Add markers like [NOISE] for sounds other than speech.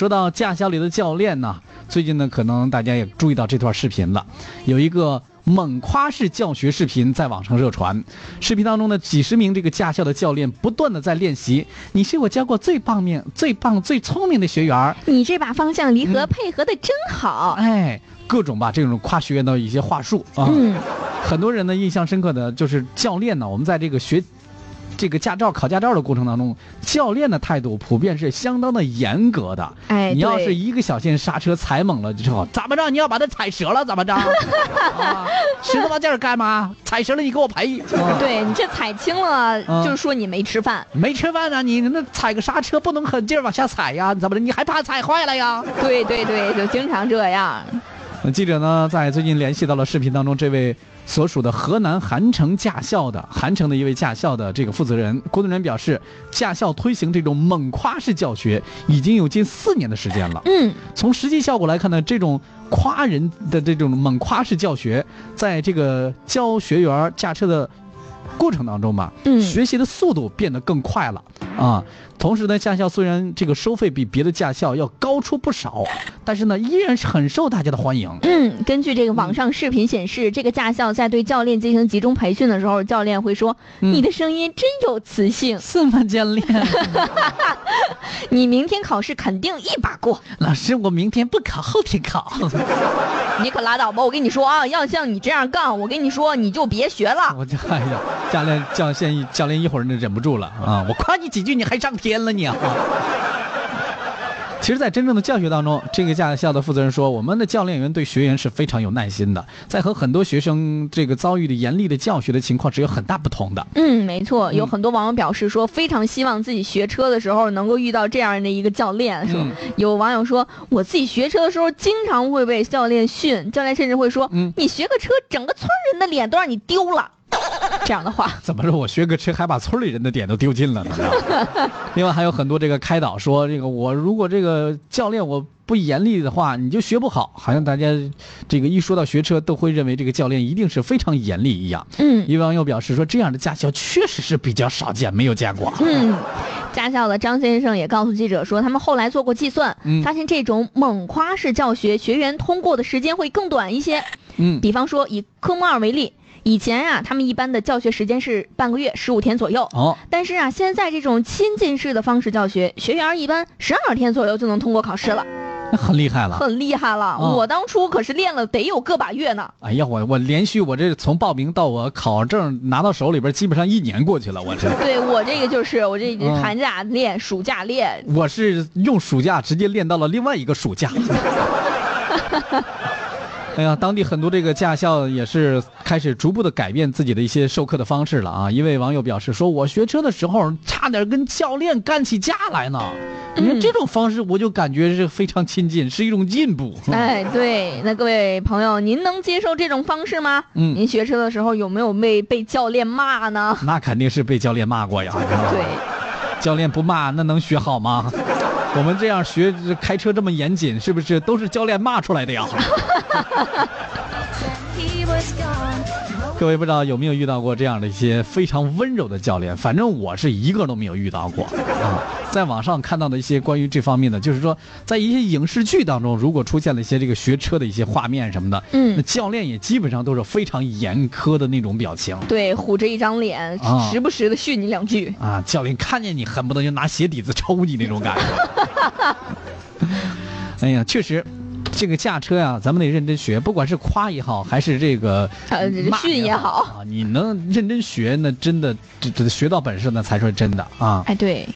说到驾校里的教练呢，最近呢，可能大家也注意到这段视频了，有一个猛夸式教学视频在网上热传。视频当中呢，几十名这个驾校的教练不断的在练习：“你是我教过最棒命、最棒、最聪明的学员。”“你这把方向离合配合的真好。”哎，各种吧这种夸学员的一些话术啊。嗯。很多人呢印象深刻的就是教练呢，我们在这个学。这个驾照考驾照的过程当中，教练的态度普遍是相当的严格的。哎，你要是一个小心刹车踩猛了之后，怎么着？你要把它踩折了，怎么着？使那么劲儿干嘛？踩折了你给我赔。[LAUGHS] 对你这踩轻了，就是说你没吃饭。没吃饭啊？你那踩个刹车不能狠劲儿往下踩呀？怎么着？你还怕踩坏了呀？对对对，就经常这样。那记者呢，在最近联系到了视频当中这位。所属的河南韩城驾校的韩城的一位驾校的这个负责人郭东仁表示，驾校推行这种猛夸式教学已经有近四年的时间了。嗯，从实际效果来看呢，这种夸人的这种猛夸式教学，在这个教学员驾车的过程当中嘛，嗯，学习的速度变得更快了。啊，同时呢，驾校虽然这个收费比别的驾校要高出不少，但是呢，依然是很受大家的欢迎。嗯，根据这个网上视频显示，这个驾校在对教练进行集中培训的时候，教练会说：“你的声音真有磁性。”是吗，教练？[LAUGHS] 你明天考试肯定一把过。老师，我明天不考，后天考。[LAUGHS] 你可拉倒吧！我跟你说啊，要像你这样杠，我跟你说你就别学了。我哎呀，教练教练教练一会儿那忍不住了啊！我夸你几句。你还上天了你啊！其实，在真正的教学当中，这个驾校的负责人说，我们的教练员对学员是非常有耐心的，在和很多学生这个遭遇的严厉的教学的情况是有很大不同的。嗯，没错，有很多网友表示说，非常希望自己学车的时候能够遇到这样的一个教练。说有网友说，我自己学车的时候经常会被教练训，教练甚至会说，你学个车，整个村人的脸都让你丢了。[LAUGHS] 这样的话，怎么说？我学个车还把村里人的点都丢尽了呢？[LAUGHS] 另外还有很多这个开导说，这个我如果这个教练我不严厉的话，你就学不好。好像大家这个一说到学车，都会认为这个教练一定是非常严厉一样。嗯，一网友表示说，这样的驾校确实是比较少见，没有见过。嗯，驾校的张先生也告诉记者说，他们后来做过计算，发现这种猛夸式教学，学员通过的时间会更短一些。嗯，比方说以科目二为例。以前啊，他们一般的教学时间是半个月，十五天左右。哦，但是啊，现在这种亲近式的方式教学，学员一般十二天左右就能通过考试了。那很厉害了，很厉害了。我当初可是练了得有个把月呢。哎呀，我我连续我这从报名到我考证拿到手里边，基本上一年过去了。我这 [LAUGHS] 对我这个就是我这寒假练，暑假练。我是用暑假直接练到了另外一个暑假。[LAUGHS] [LAUGHS] 哎呀，当地很多这个驾校也是开始逐步的改变自己的一些授课的方式了啊！一位网友表示说：“我学车的时候差点跟教练干起架来呢。”你看这种方式，我就感觉是非常亲近，是一种进步。[LAUGHS] 哎，对，那各位朋友，您能接受这种方式吗？嗯，您学车的时候有没有被被教练骂呢？那肯定是被教练骂过呀。[LAUGHS] 对，教练不骂，那能学好吗？我们这样学开车这么严谨，是不是都是教练骂出来的呀？[LAUGHS] 各位不知道有没有遇到过这样的一些非常温柔的教练？反正我是一个都没有遇到过啊。在网上看到的一些关于这方面的，就是说在一些影视剧当中，如果出现了一些这个学车的一些画面什么的，嗯，那教练也基本上都是非常严苛的那种表情，对，虎着一张脸，时不时的训你两句啊。教练看见你恨不得就拿鞋底子抽你那种感觉。[LAUGHS] 哎呀，确实。这个驾车呀，咱们得认真学，不管是夸也好，还是这个训也好啊，你能认真学，那真的这这学到本事，那才是真的啊。哎，对。